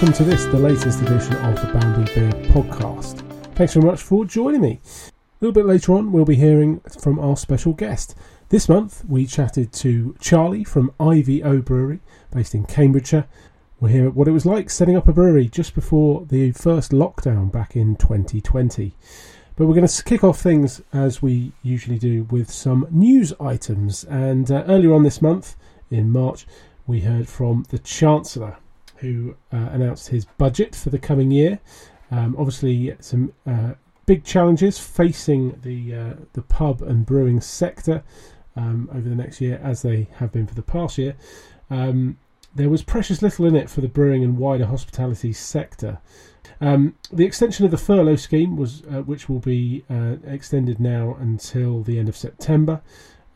Welcome to this, the latest edition of the Banbury Beer podcast. Thanks very much for joining me. A little bit later on, we'll be hearing from our special guest. This month, we chatted to Charlie from IVO Brewery, based in Cambridgeshire. We'll hear what it was like setting up a brewery just before the first lockdown back in 2020. But we're going to kick off things as we usually do with some news items. And uh, earlier on this month, in March, we heard from the Chancellor, who uh, announced his budget for the coming year. Um, obviously, some uh, big challenges facing the uh, the pub and brewing sector um, over the next year, as they have been for the past year. Um, there was precious little in it for the brewing and wider hospitality sector. Um, the extension of the furlough scheme was, uh, which will be uh, extended now until the end of September,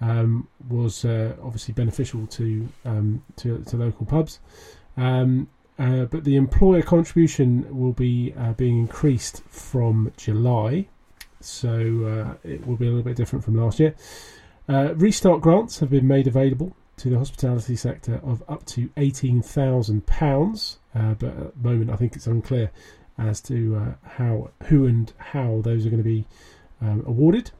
um, was uh, obviously beneficial to, um, to, to local pubs. Um, uh, but the employer contribution will be uh, being increased from July, so uh, it will be a little bit different from last year. restart grants have been made available to the hospitality sector of up to £18,000. Uh, but at the moment, I think it's unclear as to uh, how, who, and how those are going to be um, awarded.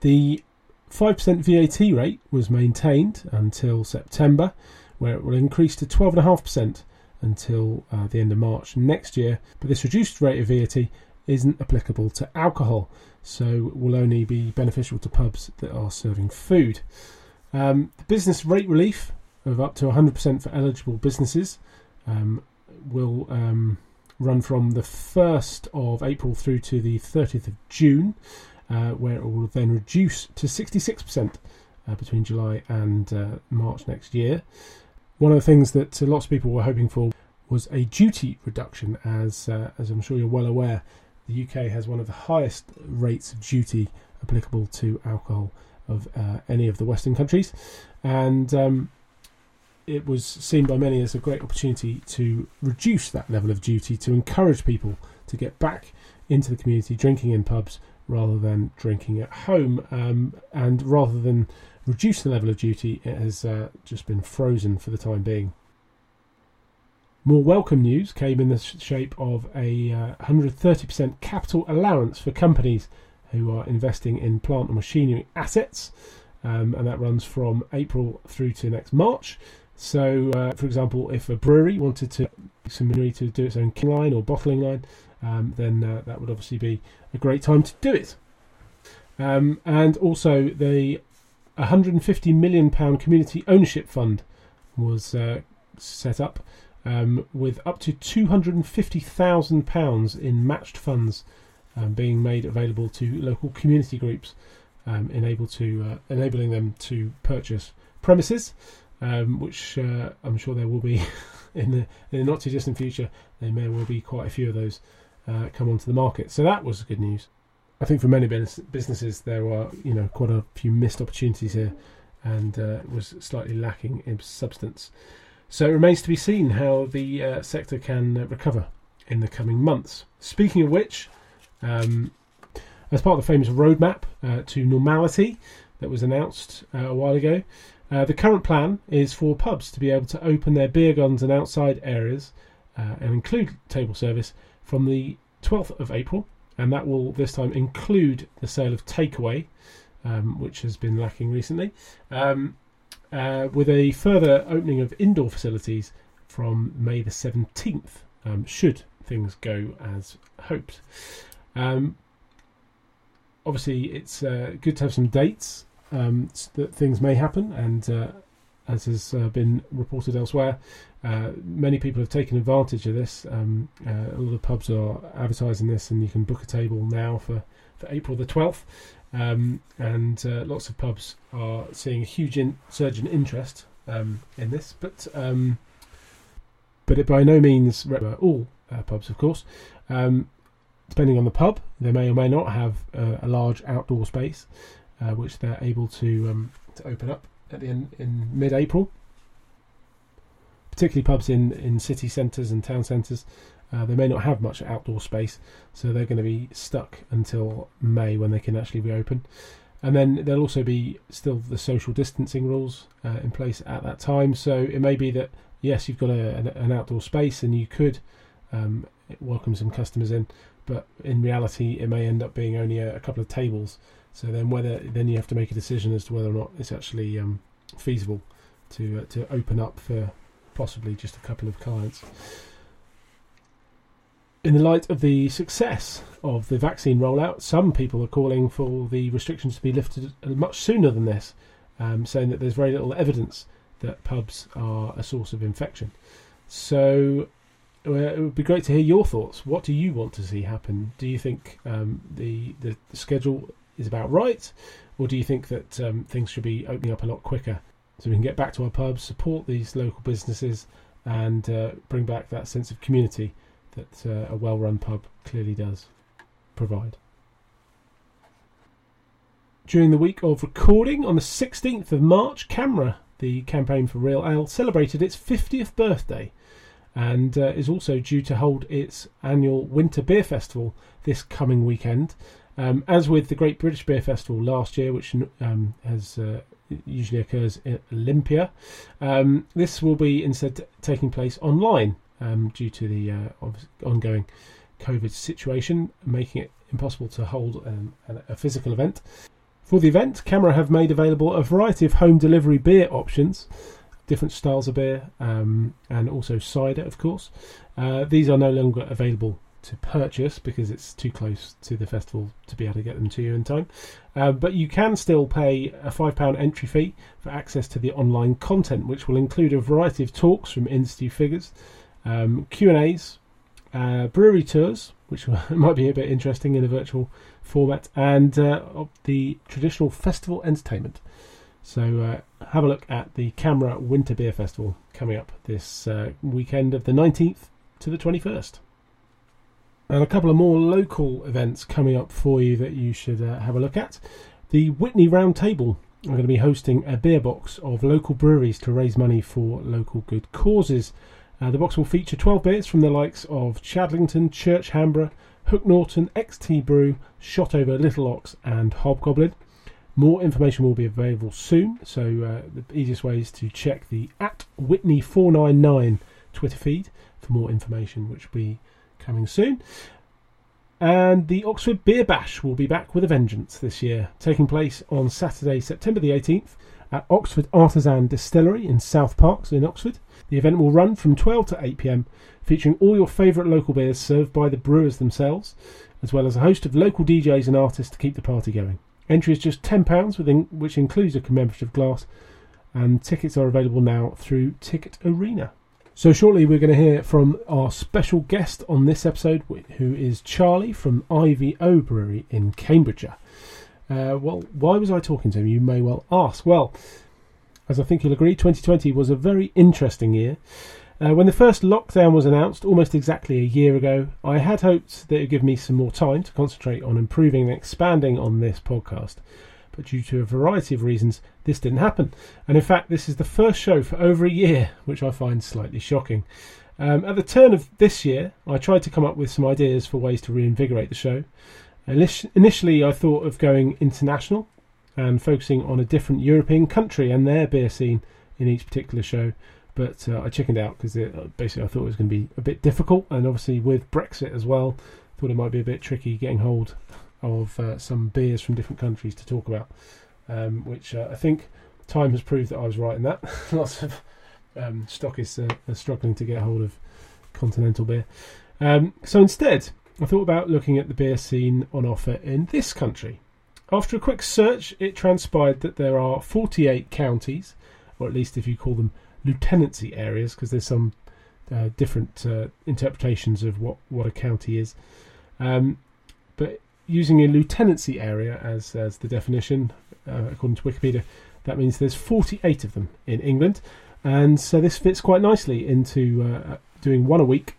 The 5% VAT rate was maintained until September, where it will increase to 12.5% until uh, the end of March next year. But this reduced rate of VAT isn't applicable to alcohol, so it will only be beneficial to pubs that are serving food. Um, the business rate relief of up to 100% for eligible businesses um, will um, run from the 1st of April through to the 30th of June, uh, where it will then reduce to 66% uh, between July and uh, March next year. One of the things that lots of people were hoping for was a duty reduction, as uh, as I'm sure you're well aware, the UK has one of the highest rates of duty applicable to alcohol of uh, any of the Western countries, and um, it was seen by many as a great opportunity to reduce that level of duty to encourage people to get back into the community drinking in pubs rather than drinking at home, um, and rather than reduce the level of duty, it has uh, just been frozen for the time being. More welcome news came in the shape of a uh, 130% capital allowance for companies who are investing in plant and machinery assets, um, and that runs from April through to next March. So, uh, for example, if a brewery wanted to some machinery to do its own king line or bottling line, um, then uh, that would obviously be a great time to do it. Um, and also, the 150 million pound community ownership fund was uh, set up um, with up to 250,000 pounds in matched funds um, being made available to local community groups, um, enable to uh, enabling them to purchase premises, um, which uh, I'm sure there will be in the, in the not too distant future. There may well be quite a few of those uh, come onto the market. So that was good news. I think for many businesses there are you know quite a few missed opportunities here, and uh, was slightly lacking in substance. So it remains to be seen how the uh, sector can uh, recover in the coming months. Speaking of which, um, as part of the famous roadmap uh, to normality that was announced uh, a while ago, uh, the current plan is for pubs to be able to open their beer gardens and outside areas uh, and include table service from the 12th of April, and that will this time include the sale of takeaway, um, which has been lacking recently, um, uh, with a further opening of indoor facilities from May the 17th, um, should things go as hoped. Um, obviously, it's uh, good to have some dates um, that things may happen, and uh, as has uh, been reported elsewhere, uh, many people have taken advantage of this. Um, uh, a lot of pubs are advertising this, and you can book a table now for, for April the 12th. Um, and uh, lots of pubs are seeing a huge in- surge in interest um, in this, but um, but it by no means all pubs, of course. Um, depending on the pub, they may or may not have uh, a large outdoor space, uh, which they're able to um, to open up at the end in mid-April. Particularly pubs in in city centres and town centres, uh, they may not have much outdoor space, so they're going to be stuck until May when they can actually reopen. And then there'll also be still the social distancing rules uh, in place at that time, so it may be that yes, you've got a, an, outdoor space and you could um, welcome some customers in, but in reality, it may end up being only a, a, couple of tables. So then, whether then you have to make a decision as to whether or not it's actually um, feasible to uh, to open up for possibly just a couple of clients. In the light of the success of the vaccine rollout, some people are calling for the restrictions to be lifted much sooner than this, um, saying that there's very little evidence that pubs are a source of infection. So uh, it would be great to hear your thoughts. What do you want to see happen? Do you think um, the, the, the schedule is about right, or do you think that um, things should be opening up a lot quicker so we can get back to our pubs, support these local businesses, and uh, bring back that sense of community that uh, a well-run pub clearly does provide. During the week of recording on the 16th of March, CAMRA, the campaign for Real Ale, celebrated its 50th birthday and uh, is also due to hold its annual Winter Beer Festival this coming weekend. Um, as with the Great British Beer Festival last year, which um, has uh, usually occurs in Olympia, um, this will be instead taking place online um, due to the uh, ongoing COVID situation, making it impossible to hold a physical event. For the event, CAMRA have made available a variety of home delivery beer options different styles of beer, um, and also cider, of course. Uh, these are no longer available to purchase because it's too close to the festival to be able to get them to you in time. Uh, but you can still pay a £5 entry fee for access to the online content, which will include a variety of talks from industry figures, um, Q&As, uh, brewery tours, which might be a bit interesting in a virtual format, and uh, the traditional festival entertainment. So uh, have a look at the CAMRA Winter Beer Festival coming up this uh, weekend of the 19th to the 21st. And a couple of more local events coming up for you that you should uh, have a look at. The Witney Roundtable are going to be hosting a beer box of local breweries to raise money for local good causes. Uh, the box will feature 12 beers from the likes of Chadlington, Church Hanborough, Hook Norton, XT Brew, Shotover, Little Ox, and Hobgoblin. More information will be available soon, so uh, the easiest way is to check the at Witney499 Twitter feed for more information, which will be coming soon. And the Oxford Beer Bash will be back with a vengeance this year, taking place on Saturday, September the 18th at Oxford Artisan Distillery in South Parks in Oxford. The event will run from 12 to 8 pm, featuring all your favourite local beers served by the brewers themselves, as well as a host of local DJs and artists to keep the party going. Entry is just £10, within, which includes a commemorative glass, and tickets are available now through Ticket Arena. So, shortly, we're going to hear from our special guest on this episode, who is Charlie from IVO Brewery in Cambridgeshire. Uh, well, why was I talking to him? You may well ask. Well, as I think you'll agree, 2020 was a very interesting year. Uh, when the first lockdown was announced almost exactly a year ago, I had hoped that it would give me some more time to concentrate on improving and expanding on this podcast. But due to a variety of reasons, this didn't happen. And in fact, this is the first show for over a year, which I find slightly shocking. Um, at the turn of this year, I tried to come up with some ideas for ways to reinvigorate the show. Initially, I thought of going international and focusing on a different European country and their beer scene in each particular show but uh, I chickened out because uh, basically I thought it was going to be a bit difficult, and obviously with Brexit as well, thought it might be a bit tricky getting hold of uh, some beers from different countries to talk about, um, which uh, I think time has proved that I was right in that. Lots of um, stockists are, struggling to get hold of continental beer. Um, so instead, I thought about looking at the beer scene on offer in this country. After a quick search, it transpired that there are 48 counties, or at least if you call them lieutenancy areas because there's some uh, different uh, interpretations of what, what a county is. Um, but using a lieutenancy area as, as the definition, uh, according to Wikipedia, that means there's 48 of them in England. And so this fits quite nicely into uh, doing one a week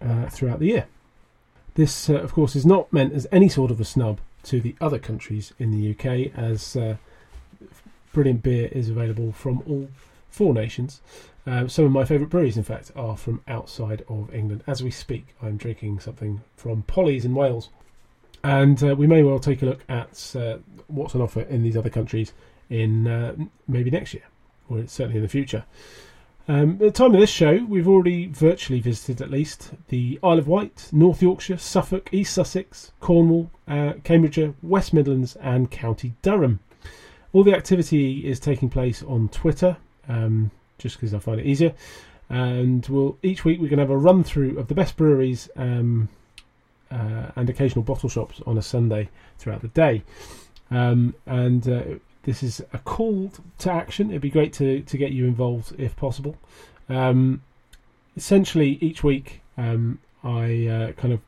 uh, throughout the year. This, uh, of course, is not meant as any sort of a snub to the other countries in the UK, as brilliant beer is available from all four nations. Uh, some of my favourite breweries, in fact, are from outside of England. As we speak, I'm drinking something from Polly's in Wales. And uh, we may well take a look at uh, what's on offer in these other countries in uh, maybe next year, or certainly in the future. Um, at the time of this show, we've already virtually visited at least the Isle of Wight, North Yorkshire, Suffolk, East Sussex, Cornwall, uh, Cambridgeshire, West Midlands, and County Durham. All the activity is taking place on Twitter, um, just because I find it easier. And we'll each week we're going to have a run through of the best breweries um, uh, and occasional bottle shops on a Sunday throughout the day. Um, and uh, this is a call to action. It'd be great to, to get you involved if possible. Um, essentially, each week um, I uh, kind of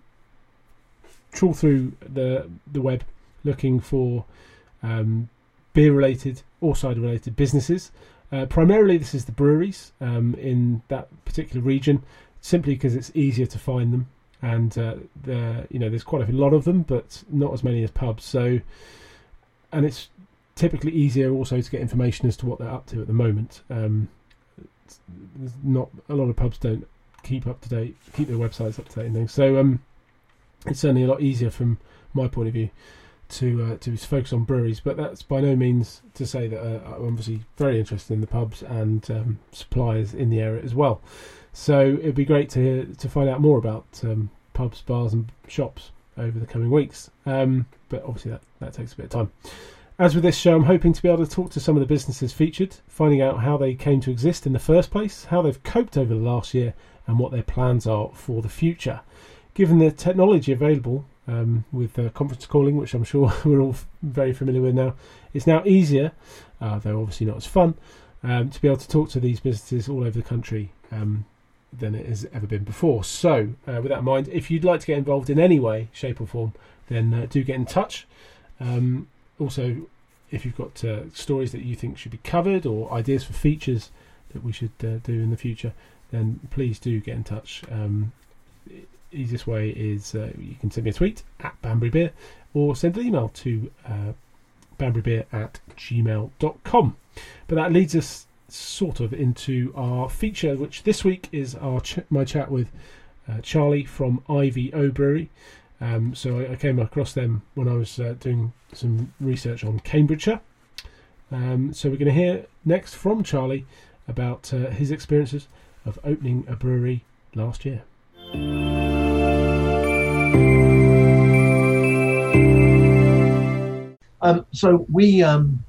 trawl through the the web looking for um, beer related or cider related businesses. Uh, primarily, this is the breweries um, in that particular region, simply because it's easier to find them, and uh, the, you know there's quite a lot of them, but not as many as pubs. So, and it's typically easier also to get information as to what they're up to at the moment. Um, there's not a lot of pubs don't keep up to date, keep their websites up to date and things. So um, it's certainly a lot easier from my point of view to uh, to focus on breweries. But that's by no means to say that uh, I'm obviously very interested in the pubs and um, suppliers in the area as well. So it'd be great to to find out more about um, pubs, bars, and shops over the coming weeks. Um, but obviously that that takes a bit of time. As with this show, I'm hoping to be able to talk to some of the businesses featured, finding out how they came to exist in the first place, how they've coped over the last year, and what their plans are for the future. Given the technology available um, with uh, conference calling, which I'm sure we're all very familiar with now, it's now easier, uh, though obviously not as fun, um, to be able to talk to these businesses all over the country um, than it has ever been before. So, uh, with that in mind, if you'd like to get involved in any way, shape, or form, then uh, do get in touch. Um, also, if you've got uh, stories that you think should be covered or ideas for features that we should uh, do in the future, then please do get in touch. Um, easiest way is uh, you can send me a tweet at Banbury Beer or send an email to uh, banburybeer at gmail.com. But that leads us sort of into our feature, which this week is our ch- my chat with uh, Charlie from IVO Brewery. Um, so I, I, came across them when I was uh, doing some research on Cambridgeshire. Um, so we're going to hear next from Charlie about uh, his experiences of opening a brewery last year. Um, so we um,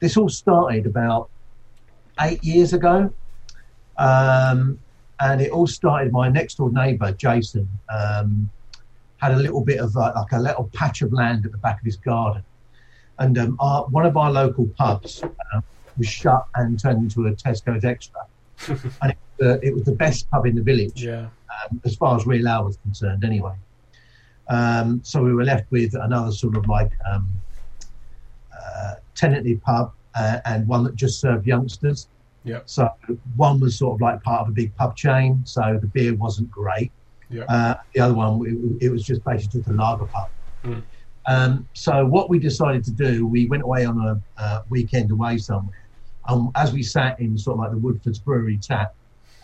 this all started about eight years ago, um, and it all started. My next door neighbour, Jason, um, had a little bit of uh, like a little patch of land at the back of his garden. And um, our, one of our local pubs uh, was shut and turned into a Tesco's Extra. and it, uh, it, was the best pub in the village, yeah. um, as far as Real Ale was concerned, anyway. Um, so we were left with another sort of like um, uh, tenanted pub uh, and one that just served youngsters. Yeah. So one was sort of like part of a big pub chain, so the beer wasn't great. Yeah. Uh, the other one, it, it, was just basically just a lager pub. Mm. Um, so what we decided to do, we went away on a uh, weekend away somewhere. And as we sat in sort of like the Woodforde's Brewery tap,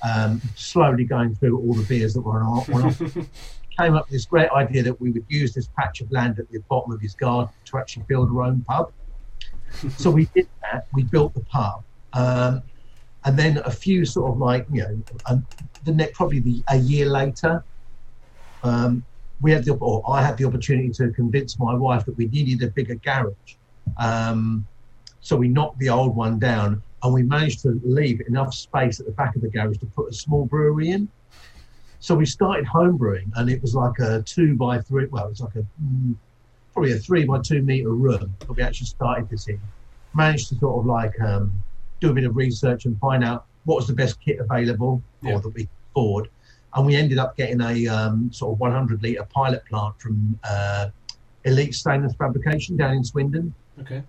um, slowly going through all the beers that were on, offer, came up with this great idea that we would use this patch of land at the bottom of his garden to actually build our own pub. so we did that. We built the pub. Um, and then a few sort of like, you know, um, the next, probably the, a year later, um, we had the or I had the opportunity to convince my wife that we needed a bigger garage. Um, so we knocked the old one down and we managed to leave enough space at the back of the garage to put a small brewery in. So we started homebrewing and it was like a two by three, well, it was like a mm, probably a three by two meter room that we actually started this in. Managed to sort of like um, do a bit of research and find out what was the best kit available yeah. or that we could afford and we ended up getting a um, sort of 100 litre pilot plant from uh, Elite Stainless Fabrication down in Swindon. Okay.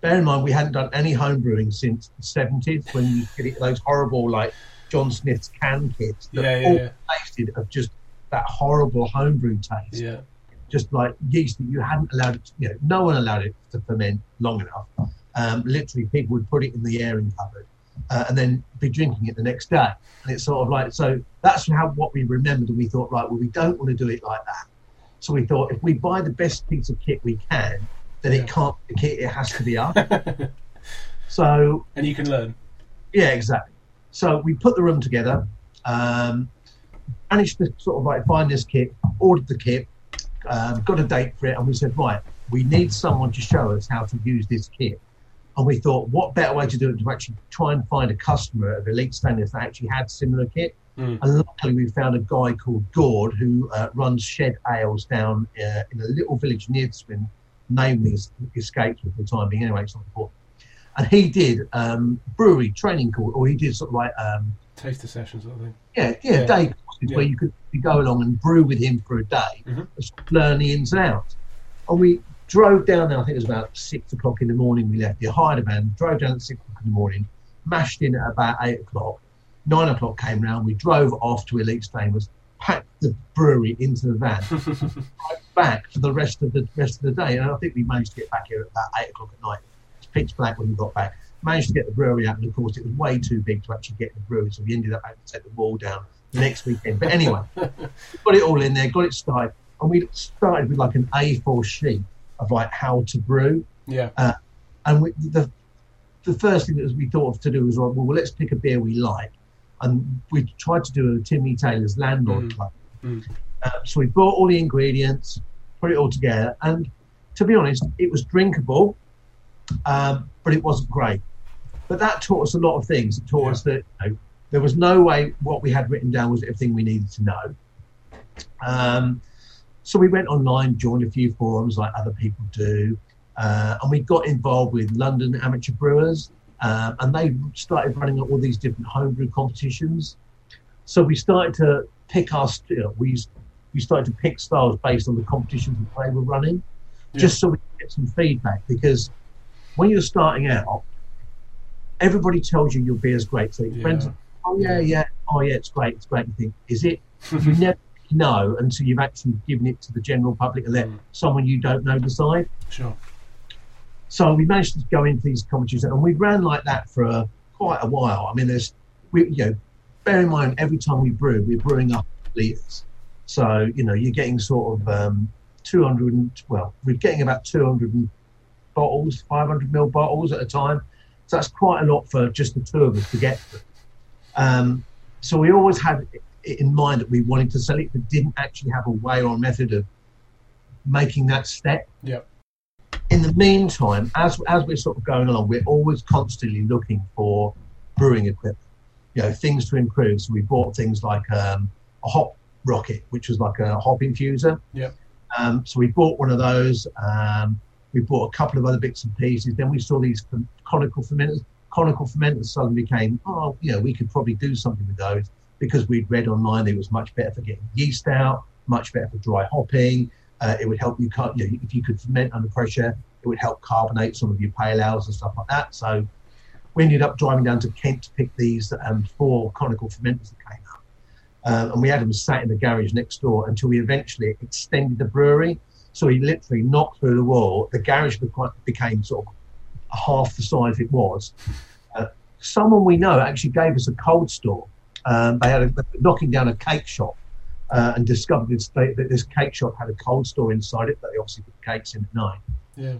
Bear in mind, we hadn't done any home brewing since the 70s when you get those horrible, like John Smith's can kits that yeah, yeah, all yeah. tasted of just that horrible homebrew taste. Yeah. Just like yeast that you hadn't allowed it, to, you know, no one allowed it to ferment long enough. Um, literally, people would put it in the airing cupboard uh, and then be drinking it the next day. And it's sort of like, so that's how what we remembered. And we thought, right, well, we don't want to do it like that. So we thought, if we buy the best piece of kit we can, then yeah. it can't be kit, it has to be us. so. And you can learn. Yeah, exactly. So we put the room together, um, managed to sort of like find this kit, ordered the kit, um, got a date for it, and we said, right, we need someone to show us how to use this kit. And we thought, what better way to do it to actually try and find a customer of Elite Stainless that actually had similar kit. Mm. And luckily, we found a guy called Gord who uh, runs Shed Ales down uh, in a little village near Swin. Name is escaped for the time being, anyway, it's not important. And he did um, brewery training course, or he did sort of like um, Taster sessions, I think. yeah, yeah, Yeah. day courses Yeah. where you could go along and brew with him for a day, Mhm. and sort learn the ins and outs. And we drove down there. I think it was about six o'clock in the morning. We left. You hired a van, drove down at six o'clock in the morning, mashed in at about eight o'clock. Nine o'clock came round. We drove off to Elite Stainless, packed the brewery into the van, back for the rest of the rest of the day. And I think we managed to get back here at about eight o'clock at night. It's pitch black when we got back. Managed to get the brewery out, and of course, it was way too big to actually get the brewery, so we ended up having to take the wall down the next weekend. But anyway, got it all in there, got it started, and we started with like an A4 sheet of like how to brew. yeah. And we, the the first thing that we thought of to do was like, well, let's pick a beer we like, and we tried to do a Timmy Taylor's Landlord Mm. Club. Mm. Uh, so we bought all the ingredients, put it all together, and to be honest, it was drinkable, um, but it wasn't great. But that taught us a lot of things. It taught Yeah. us that you know, there was no way what we had written down was everything we needed to know. Um, so we went online, joined a few forums like other people do, uh, and we got involved with London amateur brewers, um, and they started running all these different homebrew competitions. So we started to pick our st- we we started to pick styles based on the competitions that they were running, Yeah. just so we could get some feedback. Because when you're starting out, everybody tells you your beer's great. So your friends, Yeah. oh yeah, yeah, oh yeah, it's great, it's great. You think, is it? you never know until you've actually given it to the general public and let Mm. someone you don't know decide. Sure. So we managed to go into these competitions, and we ran like that for uh, quite a while. I mean, there's, we, you know, bear in mind every time we brew, we're brewing up liters. So you know, you're getting sort of um, 200. And, well, we're getting about 200 bottles, 500 ml bottles at a time. So that's quite a lot for just the two of us to get through. Um, so we always had in mind that we wanted to sell it, but didn't actually have a way or a method of making that step Yeah. in the meantime, as as we're sort of going along, we're always constantly looking for brewing equipment, you know, things to improve. So we bought things like um, a hop rocket, which was like a hop infuser. Yep. Um, so we bought one of those. Um, we bought a couple of other bits and pieces. Then we saw these conical fermenters. Conical fermenters suddenly became, oh, you know, we could probably do something with those because we'd read online it was much better for getting yeast out, much better for dry hopping. Uh, it would help you cut, you know, if you could ferment under pressure, it would help carbonate some of your pale ales and stuff like that. So we ended up driving down to Kent to pick these um, four conical fermenters that came out. Um, and we had them sat in the garage next door until we eventually extended the brewery. So we literally knocked through the wall. The garage became sort of half the size it was. Uh, someone we know actually gave us a cold store. Um, they had a, knocking down a cake shop uh, and discovered this, they, that this cake shop had a cold store inside it that they obviously put cakes in at night. Yeah.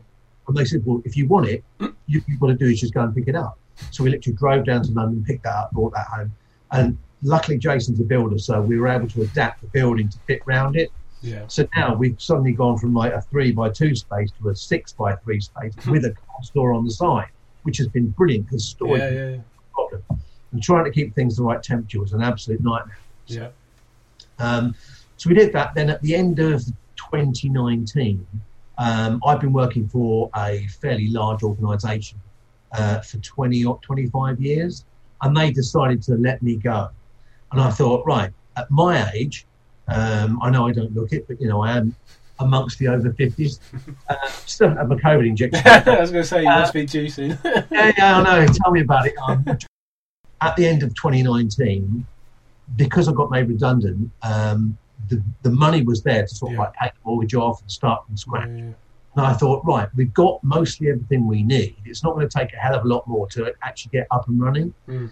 And they said, well, if you want it, you, you've got to do is just go and pick it up. So we literally drove down to London, picked that up, brought that home. And luckily, Jason's a builder, so we were able to adapt the building to fit round it. Yeah. So now we've suddenly gone from like a three by two space to a six by three space with a cold store on the side, which has been brilliant because storage Yeah. is Yeah. problem. And trying to keep things the right temperature was an absolute nightmare. Yeah. Um, so we did that. Then at the end of 2019, um, I've been working for a fairly large organisation uh, for 20 or 25 years, and they decided to let me go. And I thought, right, at my age, um, I know I don't look it, but you know I am amongst the over 50s. Uh, still have a COVID injection. I was going to say you Uh, must be juicing. yeah, yeah, I know. Tell me about it. Um, at the end of 2019, because I got made redundant, um, the, the money was there to sort of Yeah. like pay the mortgage off and start from scratch. Yeah. And I thought, right, we've got mostly everything we need. It's not going to take a hell of a lot more to actually get up and running. Mm.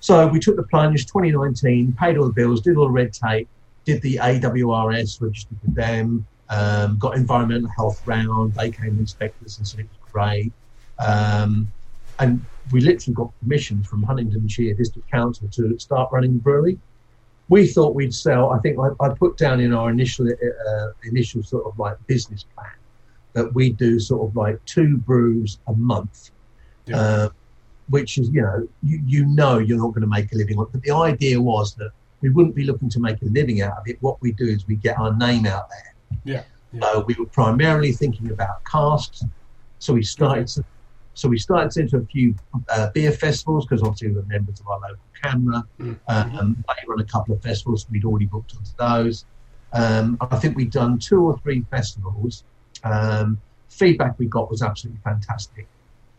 So we took the plunge 2019, paid all the bills, did all the red tape, did the AWRS, registered with them, um, got environmental health round. They came and inspected us and said it was great. Um, and we literally got permission from Huntingdonshire District Council to start running the brewery. We thought we'd sell. I think I, I put down in our initial uh, initial sort of like business plan that we do sort of like two brews a month, yeah. uh, which is you know you, you know you're not going to make a living on. But the idea was that we wouldn't be looking to make a living out of it. What we do is we get our name out there. Yeah. yeah. So we were primarily thinking about casks. So we started. Okay. So we started into a few uh, beer festivals because obviously we're members of our local CAMRA. Mm-hmm. Um, they run a couple of festivals. We'd already booked onto those. Um, I think we'd done two or three festivals. Um, feedback we got was absolutely fantastic.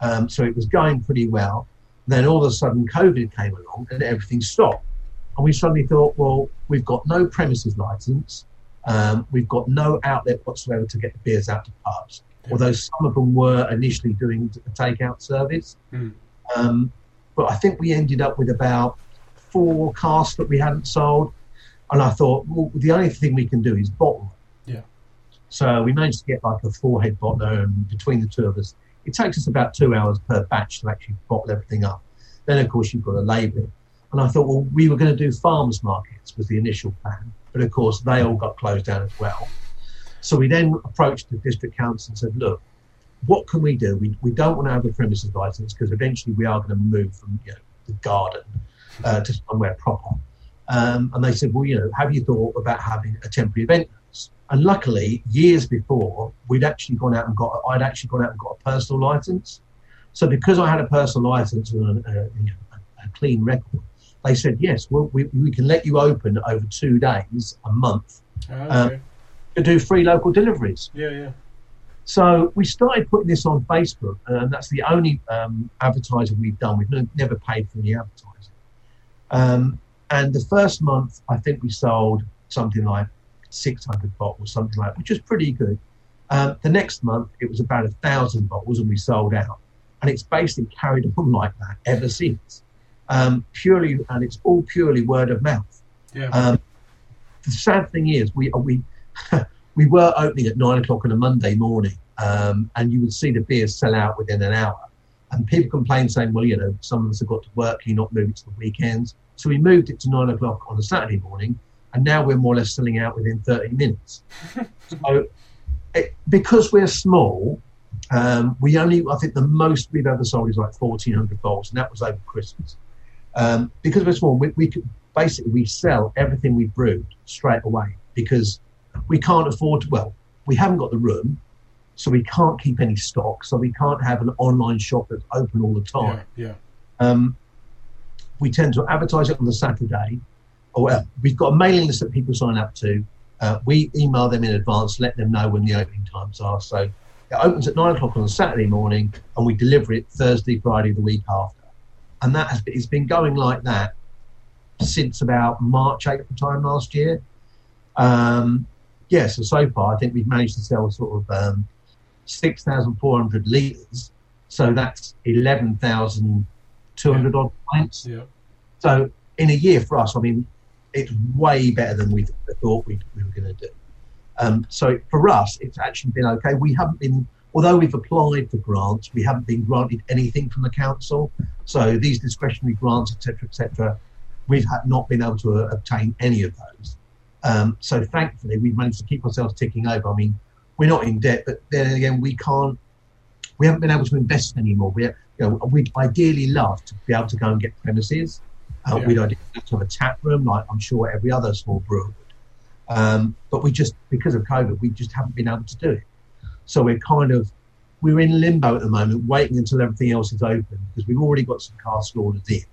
Um, so it was going pretty well. Then all of a sudden, COVID came along and everything stopped. And we suddenly thought, well, we've got no premises license. Um, we've got no outlet whatsoever to get the beers out to pubs although some of them were initially doing a takeout service. Mm. Um, but I think we ended up with about four casks that we hadn't sold. And I thought, well, the only thing we can do is bottle. Yeah. So we managed to get like a four head bottler, and between the two of us, it takes us about two hours per batch to actually bottle everything up. Then, of course, you've got to label it. And I thought, well, we were going to do farmers markets was the initial plan, but of course they all got closed down as well. So we then approached the district council and said, look, what can we do? We, we don't want to have a premises license because eventually we are going to move from you know, the garden uh, to somewhere proper. Um, and they said, well, you know, have you thought about having a temporary event And luckily, years before, we'd actually gone out and got, I'd actually gone out and got a personal license. So because I had a personal license and a, a, a clean record, they said, yes, well, we, we can let you open over two days a month. Oh, okay. um, to do free local deliveries. Yeah, yeah. So we started putting this on Facebook, and that's the only um, advertising we've done. We've never paid for any advertising. Um, and the first month, I think we sold something like 600 bottles, something like that, which was pretty good. Um, the next month, it was about a thousand bottles, and we sold out. And it's basically carried on like that ever since. Um, purely, and it's all purely word of mouth. Yeah. Um, the sad thing is, we are we we were opening at nine o'clock on a Monday morning, um, and you would see the beers sell out within an hour. And people complained, saying, "Well, you know, some of us have got to work. Can you not move it to the weekends?" So we moved it to nine o'clock on a Saturday morning, and now we're more or less selling out within thirty minutes. so, it, because we're small, um, we only, I think, the most we've ever sold is like fourteen hundred bottles, and that was over Christmas. Um, because we're small, we, we could basically we sell everything we brewed straight away because we can't afford, to, well, we haven't got the room, so we can't keep any stock, so we can't have an online shop that's open all the time. Yeah. yeah. Um, we tend to advertise it on the Saturday, or uh, we've got a mailing list that people sign up to. Uh, we email them in advance, let them know when the opening times are. So it opens at nine o'clock on a Saturday morning, and we deliver it Thursday, Friday, the week after. And that has been, it's been going like that since about March, April time last year. Um, yeah, so so far I think we've managed to sell sort of um, six thousand four hundred liters. So that's eleven thousand two hundred odd pints. Yeah. So in a year for us, I mean, it's way better than we thought we, we were going to do. Um, so for us, it's actually been okay. We haven't been, although we've applied for grants, we haven't been granted anything from the council. So these discretionary grants, etc., etc., we've not been able to uh, obtain any of those. Um, so thankfully, we've managed to keep ourselves ticking over. I mean, we're not in debt, but then again, we can't. We haven't been able to invest anymore. We, you know, we'd ideally love to be able to go and get premises. Uh, yeah. We'd ideally love to have a tap room, like I'm sure every other small brewer would. Um, but we just, because of COVID, we just haven't been able to do it. So we're kind of, we're in limbo at the moment, waiting until everything else is open because we've already got some cask orders in.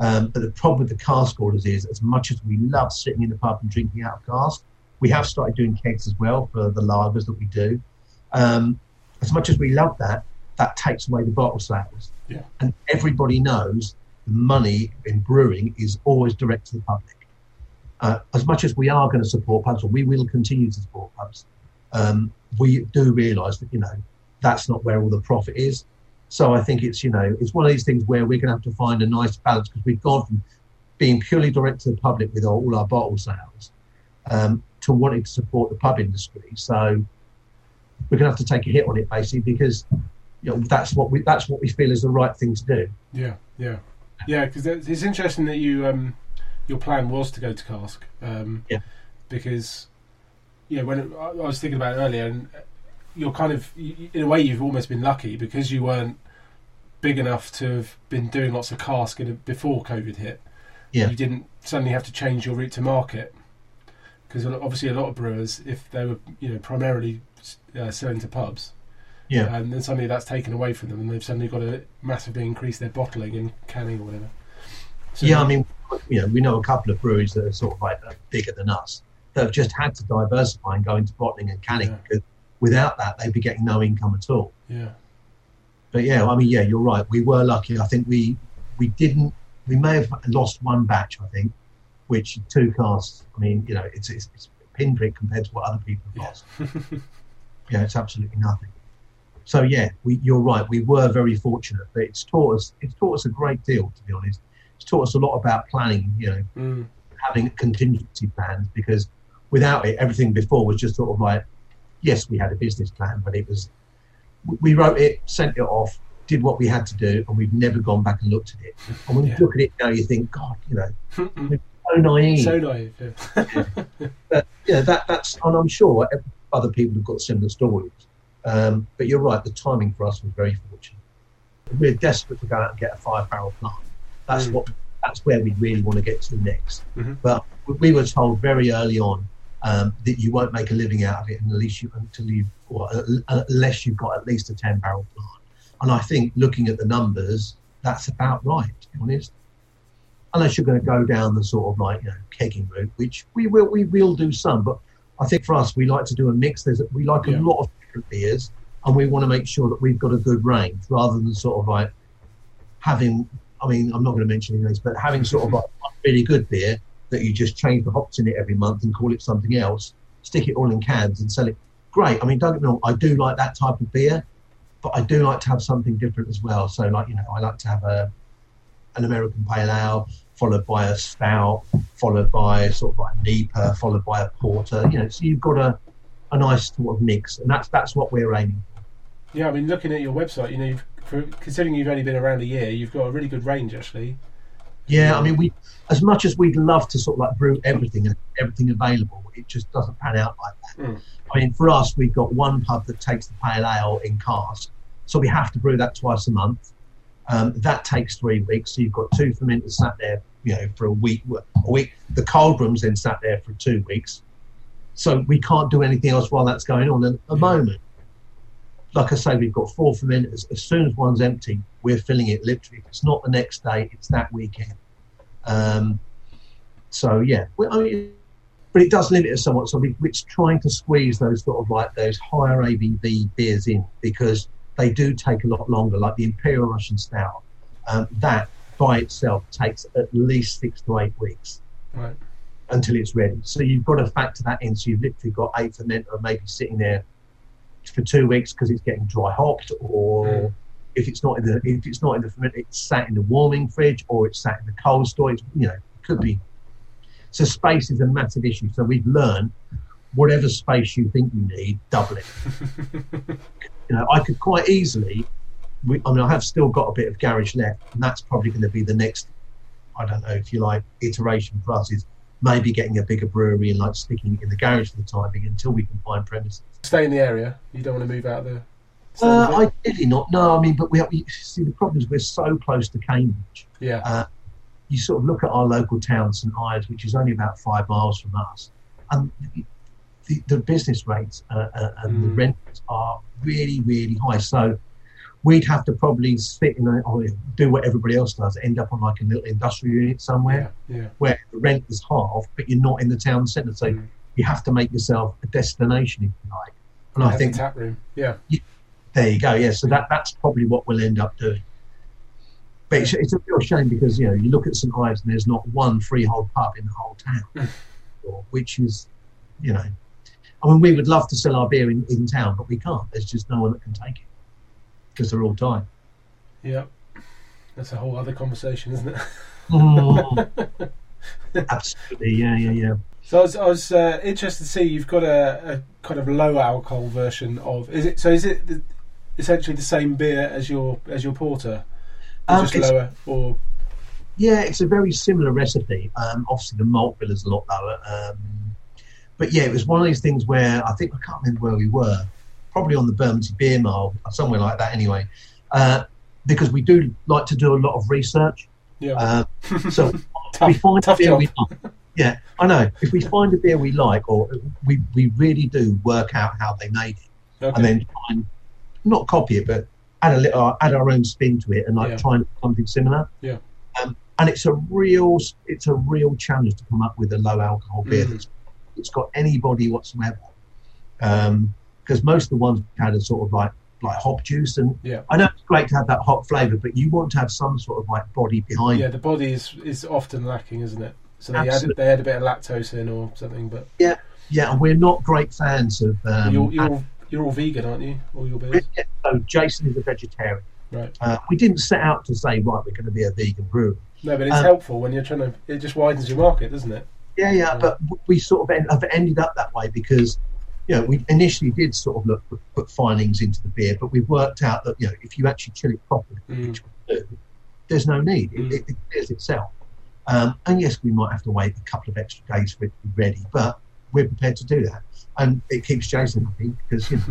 Um, but the problem with the cask orders is, as much as we love sitting in the pub and drinking out of cask, we have started doing kegs as well for the lagers that we do. Um, as much as we love that, that takes away the bottle sales. Yeah. And everybody knows the money in brewing is always direct to the public. Uh, as much as we are going to support pubs, or we will continue to support pubs, um, we do realise that you know that's not where all the profit is. So I think it's you know it's one of these things where we're going to have to find a nice balance because we've gone from being purely direct to the public with all, our bottle sales um, to wanting to support the pub industry. So we're going to have to take a hit on it basically because you know, that's what we that's what we feel is the right thing to do. Yeah, yeah, yeah. Because it's interesting that you um, your plan was to go to cask. Um, Yeah. Because yeah, when it, I I was thinking about it earlier, and you're kind of in a way you've almost been lucky because you weren't big enough to have been doing lots of cask in a, before COVID hit. Yeah. You didn't suddenly have to change your route to market because obviously a lot of brewers, if they were you know primarily uh, selling to pubs, Yeah, and then suddenly that's taken away from them, and they've suddenly got to massively increase their bottling and canning or whatever. So, yeah. I mean, you know, we know a couple of breweries that are sort of like bigger than us that have just had to diversify and go into bottling and canning Yeah. because without that they'd be getting no income at all. yeah, But yeah, I mean, yeah, you're right. We were lucky. I think we we didn't. We may have lost one batch. I think, which two casts. I mean, you know, it's it's, it's pinprick compared to what other people have Yeah. lost. yeah, it's absolutely nothing. So yeah, we, you're right. We were very fortunate, but it's taught us it's taught us a great deal. To be honest, it's taught us a lot about planning. You know, mm, having contingency plans because without it, everything before was just sort of like, yes, we had a business plan, but it was, we wrote it, sent it off, did what we had to do, and we've never gone back and looked at it. And when Yeah. you look at it now, you think, God, you know, so naive. so naive. Yeah. but yeah, that that's, and I'm sure other people have got similar stories. Um, but you're right, the timing for us was very fortunate. We're desperate to go out and get a five barrel plant. That's Mm. what that's where we really want to get to next. Mhm. But we were told very early on um, that you won't make a living out of it unless you until you or uh, unless you've got at least a ten barrel plant. And I think looking at the numbers, that's about right. To be honest, unless you're going to go down the sort of like you know kegging route, which we will we will do some. But I think for us, we like to do a mix. There's we like Yeah. a lot of different beers, and we want to make sure that we've got a good range rather than sort of like having. I mean, I'm not going to mention any names, but having sort of like really good beer that you just change the hops in it every month and call it something else, stick it all in cans and sell it. Great. I mean, don't get me wrong, I do like that type of beer, but I do like to have something different as well. So, like, you know, I like to have a an American Pale Ale, followed by a Stout, followed by sort of like a NEIPA, followed by a Porter. You know, so you've got a, a nice sort of mix, and that's that's what we're aiming for. yeah, I mean, looking at your website, you know, considering you've only been around a year, you've got a really good range actually. Yeah, I mean, we as much as we'd love to sort of like brew everything and everything available, it just doesn't pan out like that. Mm. I mean, for us, we've got one pub that takes the pale ale in cask, so we have to brew that twice a month. Um, that takes three weeks, so you've got two fermenters sat there, you know, for a week. A week. The cold room's then sat there for two weeks, so we can't do anything else while that's going on. And at the Yeah. moment, like I say, we've got four fermenters. As soon as one's empty, we're filling it literally. If it's not the next day, it's that weekend. Um, so yeah, we, I mean, but it does limit us somewhat. So we, it's trying to squeeze those sort of like those higher ABV beers in because they do take a lot longer. Like the Imperial Russian Stout, um, that by itself takes at least six to eight weeks Right. until it's ready. So you've got to factor that in. So you've literally got eight fermenter maybe sitting there for two weeks because it's getting dry hopped, or Mm. if it's not in the if it's not in the it's sat in the warming fridge or it's sat in the cold storage. You know, it could be. So space is a massive issue. So we've learned whatever space you think you need, double it. you know, I could quite easily. We, I mean, I have still got a bit of garage left, and that's probably going to be the next. I don't know if you like iteration for us is maybe getting a bigger brewery and like sticking it in the garage for the time being until we can find premises. Stay in the area. You don't want to move out there. Uh, ideally not. No, I mean, but we, we see the problem is we're so close to Cambridge. yeah. uh, You sort of look at our local town, St Ives, which is only about five miles from us, and the, the business rates uh, uh, and the Mm. rents are really, really high. So we'd have to probably sit in a, or do what everybody else does, end up on like a little industrial unit somewhere yeah. Yeah. where the rent is half, but you're not in the town centre. So Mm. you have to make yourself a destination, if you like. And I think tap room. Yeah. there you go. Yeah, so that that's probably what we'll end up doing. But it's, it's a real shame because you know you look at St Ives and there's not one freehold pub in the whole town, which is, you know, I mean we would love to sell our beer in, in town, but we can't. There's just no one that can take it because they're all dying. Yeah. That's a whole other conversation, isn't it? Mm. Absolutely, yeah, yeah, yeah. So I was, I was uh, interested to see you've got a, a kind of low alcohol version of. Is it? So is it? the- essentially the same beer as your as your porter, Um, just lower, or Yeah, it's a very similar recipe. Um, obviously, the malt bill is a lot lower. Um, but yeah, it was one of these things where I think I can't remember where we were, probably on the Bermondsey Beer Mile, somewhere like that anyway. Uh, because we do like to do a lot of research. yeah, Uh, so we find tough a beer job. we like. Yeah, I know. If we find a beer we like, or we, we really do work out how they made it, Okay. and then try and not copy it, but add a little, add our own spin to it, and like Yeah. try and something similar. Yeah. Um, and it's a real, it's a real challenge to come up with a low alcohol beer Mhm. that's it's got any body whatsoever. Because most of the ones we had are sort of like like hop juice, and Yeah. I know it's great to have that hop flavour, but you want to have some sort of like body behind. yeah, the body is is often lacking, isn't it? So they had Absolutely. they had a bit of lactose in or something, but Yeah, yeah, and we're not great fans of. Um, you're you're all, you're all vegan, aren't you? All your beers, so Jason is a vegetarian. right? Uh, we didn't set out to say right we're going to be a vegan brewery. No, but it's Um, helpful when you're trying to. It just widens your market, doesn't it? Yeah, yeah, Yeah. but we sort of end, have ended up that way because, you know, we initially did sort of look put, put finings into the beer, but we've worked out that you know if you actually chill it properly, Mm. which we do, there's no need. Mm. It, it, it clears itself. Um, and yes, we might have to wait a couple of extra days for it to be ready, but we're prepared to do that, and it keeps Jason happy because you know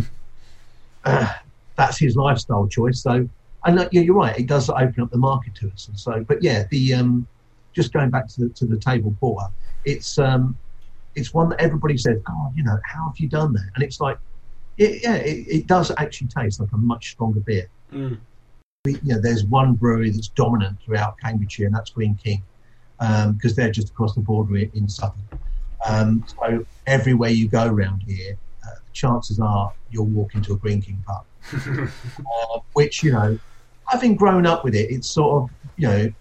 uh, that's his lifestyle choice. So, and uh, yeah, you're right, it does open up the market to us. And so, but yeah, the um, just going back to the to the table porter, it's um, it's one that everybody says, God, you know, how have you done that? And it's like, it, yeah, it, it does actually taste like a much stronger beer. Mm. We, you know, there's one brewery that's dominant throughout Cambridgeshire, and that's Greene King, because they're just across the border in, Sutton. Um, so everywhere you go around here, uh, the chances are you'll walk into a Greene King pub, uh, which you know, having grown up with it, it's sort of you know,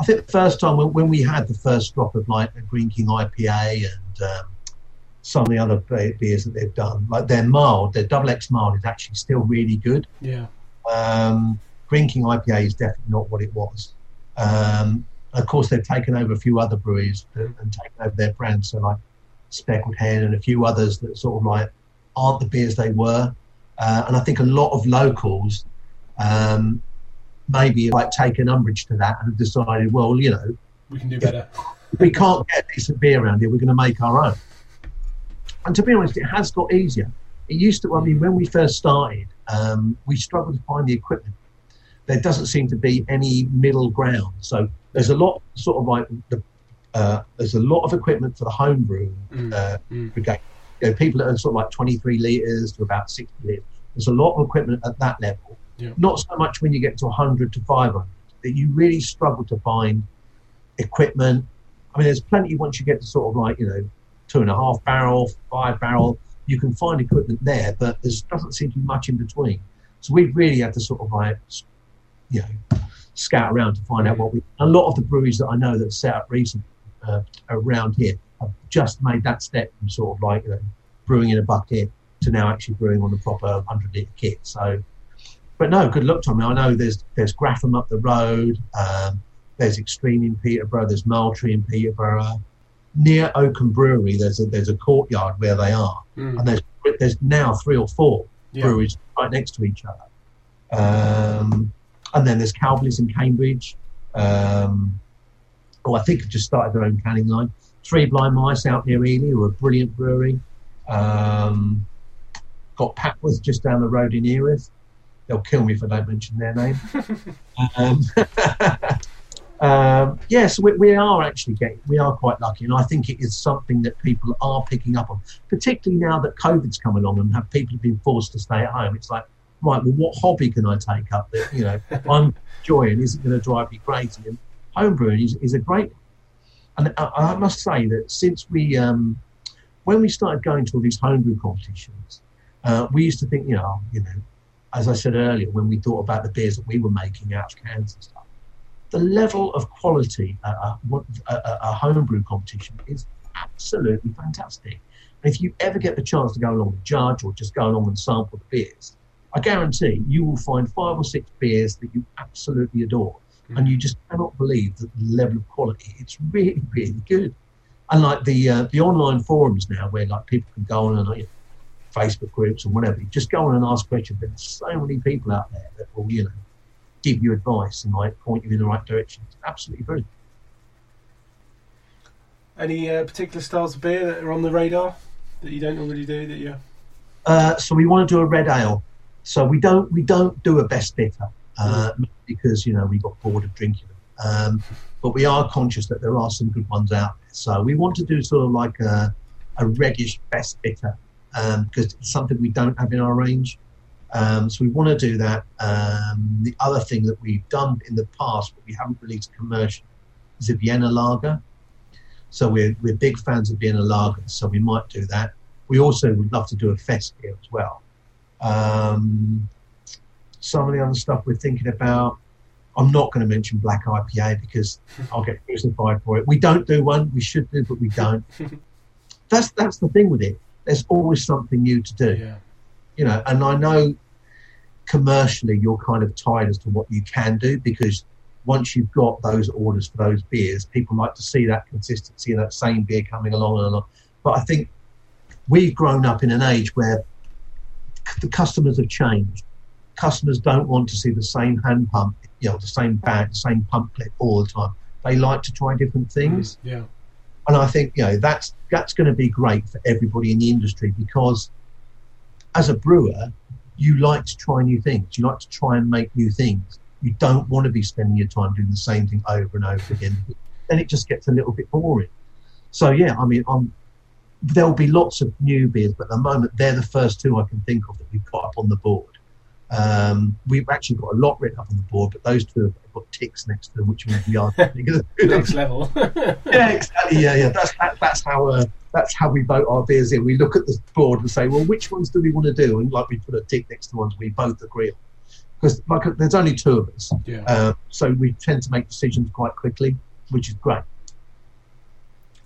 I think the first time when, when we had the first drop of like a Greene King IPA and um, some of the other beers that they've done, like their mild, their double X mild is actually still really good. Yeah, Um, Greene King IPA is definitely not what it was. Um, of course, they've taken over a few other breweries and, and taken over their brands, so like Speckled Hen and a few others that sort of like aren't the beers they were. Uh, and I think a lot of locals um, maybe like taken umbrage to that and have decided, well, you know, we can do better. We can't get decent beer around here. We're going to make our own. And to be honest, it has got easier. It used to. I mean, when we first started, um, we struggled to find the equipment. There doesn't seem to be any middle ground. So there's a lot, sort of like the. Uh, there's a lot of equipment for the homebrew Mm. uh, Mm. brigade. You know, people that are sort of like 23 litres to about 60 litres. There's a lot of equipment at that level. Yeah. Not so much when you get to 100 to 500. That you really struggle to find equipment. I mean, there's plenty once you get to sort of like, you know, two and a half barrel, five barrel, you can find equipment there, but there doesn't seem to be much in between. So we've really had to sort of like, you know, scout around to find out what we. A lot of the breweries that I know that set up recently uh, around here have just made that step from sort of like, you know, brewing in a bucket to now actually brewing on a proper 100 litre kit. So, but no, good luck, Tommy. I know there's there's Grapham up the road. Um, there's Extreme in Peterborough. There's Moultrie in Peterborough. Near Oakham Brewery, there's a there's a courtyard where they are, Mm. and there's there's now three or four Yeah. breweries right next to each other. Um, and then there's Cowboys in Cambridge. Um, oh, I think have just started their own canning line. Three Blind Mice out near Ely, who are a brilliant brewery. Um, got Papworth just down the road in Earith. They'll kill me if I don't mention their name. um, um, yes, we, we are actually getting, we are quite lucky, and I think it is something that people are picking up on, particularly now that COVID's come along and have people have been forced to stay at home. It's like, right, well, what hobby can I take up that you know I'm enjoying? Isn't going to drive me crazy? And homebrewing is, is a great. And I, I must say that since we, um, when we started going to all these homebrew competitions, uh, we used to think, you know, you know, as I said earlier, when we thought about the beers that we were making out of cans and stuff, the level of quality at a, a, a- homebrew competition is absolutely fantastic. And if you ever get the chance to go along and judge or just go along and sample the beers, I guarantee you will find five or six beers that you absolutely adore. And you just cannot believe that the level of quality. It's really, really good. And like the uh, the online forums now, where like people can go on and like, Facebook groups and whatever. You just go on and ask questions. There's so many people out there that will, you know, give you advice and like point you in the right direction. It's absolutely brilliant. Any uh, particular styles of beer that are on the radar that you don't already do that you? Uh, so we want to do a red ale. So we don't we don't do a best bitter uh, because you know we got bored of drinking them. Um, but we are conscious that there are some good ones out there. So we want to do sort of like a a reddish best bitter because um, it's something we don't have in our range. Um, so we want to do that. Um, the other thing that we've done in the past, but we haven't released commercial, is a Vienna lager. So we're, we're big fans of Vienna lagers, so we might do that. We also would love to do a fest beer as well. Um, some of the other stuff we're thinking about, I'm not going to mention black IPA because I'll get crucified for it. We don't do one. We should do, but we don't. that's that's the thing with it. There's always something new to do. Yeah. You know, and I know commercially you're kind of tied as to what you can do because once you've got those orders for those beers, people like to see that consistency and that same beer coming along and along. But I think we've grown up in an age where the customers have changed. Customers don't want to see the same hand pump, you know, the same bag, the same pump clip all the time. They like to try different things. Yeah. And I think, you know, that's that's going to be great for everybody in the industry because as a brewer, you like to try new things. You like to try and make new things. You don't want to be spending your time doing the same thing over and over again. Then it just gets a little bit boring. So yeah, I mean, I'm, there'll be lots of new beers, but at the moment they're the first two I can think of that we've got up on the board. Um, we've actually got a lot written up on the board, but those two have got ticks next to them, which means we are the next level. yeah, exactly. Yeah, yeah. That's that, that's how uh, that's how we vote our beers in. We look at the board and say, well, which ones do we want to do? And like we put a tick next to the ones we both agree on, because like there's only two of us, yeah. uh, so we tend to make decisions quite quickly, which is great.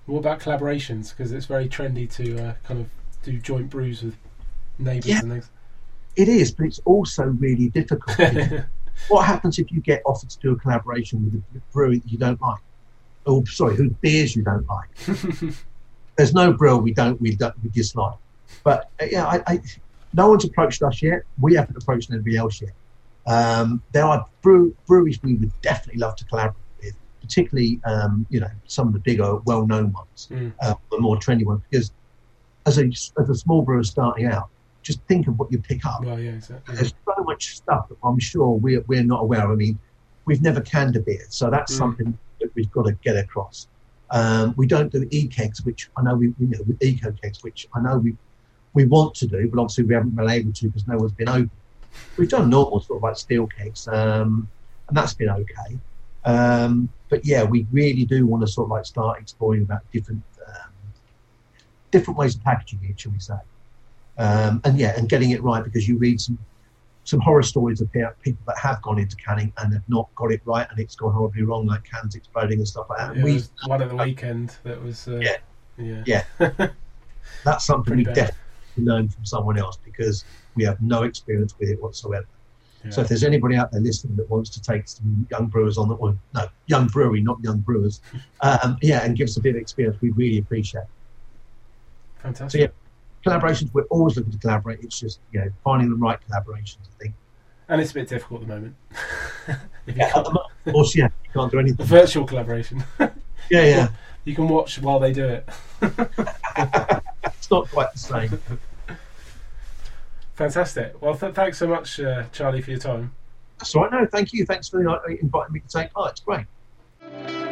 What about collaborations? Because it's very trendy to uh, kind of do joint brews with neighbours Yeah. and things. It is, but it's also really difficult. what happens if you get offered to do a collaboration with a brewery that you don't like? Oh, sorry, whose beers you don't like? There's no brewer we don't we don't we dislike. But uh, yeah, I, I, no one's approached us yet. We haven't approached anybody else yet. Um, there are brew, breweries we would definitely love to collaborate with, particularly um, you know some of the bigger, well-known ones, Mm. uh, the more trendy ones. Because as a as a small brewer starting out, just think of what you pick up Well, yeah, exactly. there's so much stuff that I'm sure we're, we're not aware of. I mean, we've never canned a beer, so that's Mm. something that we've got to get across. Um, we don't do e-kegs, which I know we, we know with KeyKegs, which I know we we want to do, but obviously we haven't been able to because no one's been open. We've done normal sort of like steel kegs, um, and that's been okay. Um, but yeah, we really do want to sort of like start exploring about different um, different ways of packaging it, shall we say? Um, and yeah, and getting it right because you read some some horror stories about people that have gone into canning and have not got it right and it's gone horribly wrong, like cans exploding and stuff like that. Yeah, we, one of the weekend that was. Uh, Yeah. Yeah. Yeah. that's something Pretty we bad. definitely learn from someone else because we have no experience with it whatsoever. Yeah. So if there's anybody out there listening that wants to take some young brewers on the or no young brewery, not young brewers, um, yeah, and give us a bit of experience, we really appreciate. it. Fantastic. So yeah, collaborations. We're always looking to collaborate. It's just you know finding the right collaborations. I think. And it's a bit difficult at the moment. if you Yeah, at the moment, of course, yeah, you can't do anything. virtual collaboration. Yeah, yeah, you can watch while they do it. it's not quite the same. Fantastic. Well, th- thanks so much, uh, Charlie, for your time. That's all right. No, thank you. Thanks for inviting me to take part. It's great.